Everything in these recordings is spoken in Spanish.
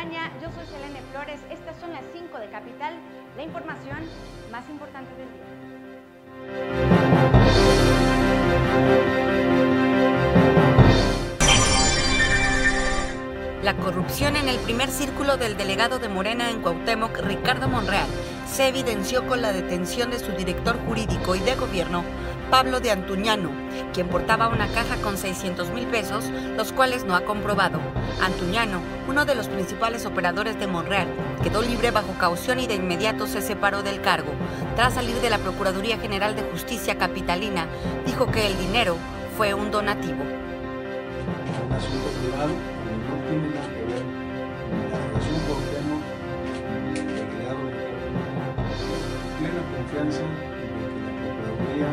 Yo soy Selene Flores. Estas son las 5 de Capital, la información más importante del día. La corrupción en el primer círculo del delegado de Morena en Cuauhtémoc, Ricardo Monreal, se evidenció con la detención de su director jurídico y de gobierno, Pablo de Antuñano, quien portaba una caja con 600 mil pesos, los cuales no ha comprobado. Antuñano, uno de los principales operadores de Monreal, quedó libre bajo caución y de inmediato se separó del cargo. Tras salir de la Procuraduría General de Justicia Capitalina, dijo que el dinero fue un donativo. Confianza en que la Procuraduría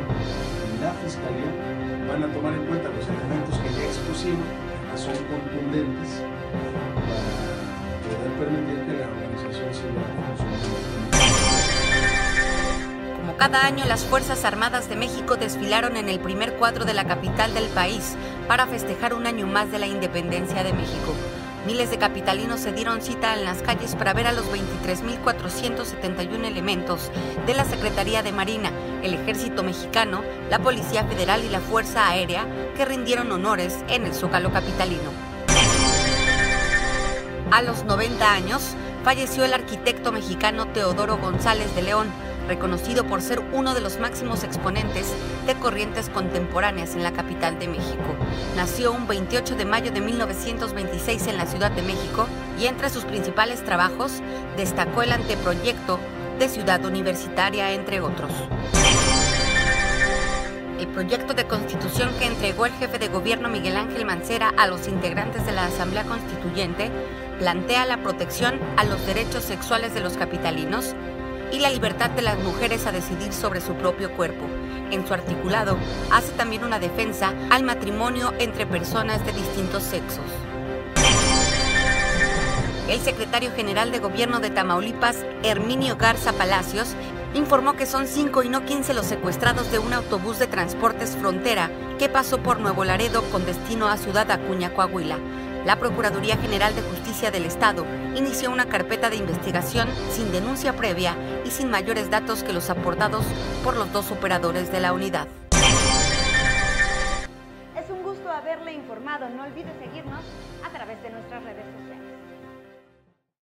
la Fiscalía van a tomar en cuenta los elementos que ya expusimos, que son contundentes, para poder permitir que la organización siga. Como cada año, las Fuerzas Armadas de México desfilaron en el primer cuadro de la capital del país para festejar un año más de la independencia de México. Miles de capitalinos se dieron cita en las calles para ver a los 23.471 elementos de la Secretaría de Marina, el Ejército Mexicano, la Policía Federal y la Fuerza Aérea que rindieron honores en el Zócalo Capitalino. A los 90 años, falleció el arquitecto mexicano Teodoro González de León, reconocido por ser uno de los máximos exponentes de corrientes contemporáneas en la capital de México. Nació un 28 de mayo de 1926 en la Ciudad de México y entre sus principales trabajos destacó el anteproyecto de Ciudad Universitaria, entre otros. El proyecto de constitución que entregó el jefe de gobierno Miguel Ángel Mancera a los integrantes de la Asamblea Constituyente plantea la protección a los derechos sexuales de los capitalinos y la libertad de las mujeres a decidir sobre su propio cuerpo. En su articulado, hace también una defensa al matrimonio entre personas de distintos sexos. El secretario general de Gobierno de Tamaulipas, Herminio Garza Palacios, informó que son cinco y no 15 los secuestrados de un autobús de transportes frontera que pasó por Nuevo Laredo con destino a Ciudad Acuña, Coahuila la Procuraduría General de Justicia del Estado inició una carpeta de investigación sin denuncia previa y sin mayores datos que los aportados por los dos operadores de la unidad. Es un gusto haberle informado. No olvide seguirnos a través de nuestras redes sociales.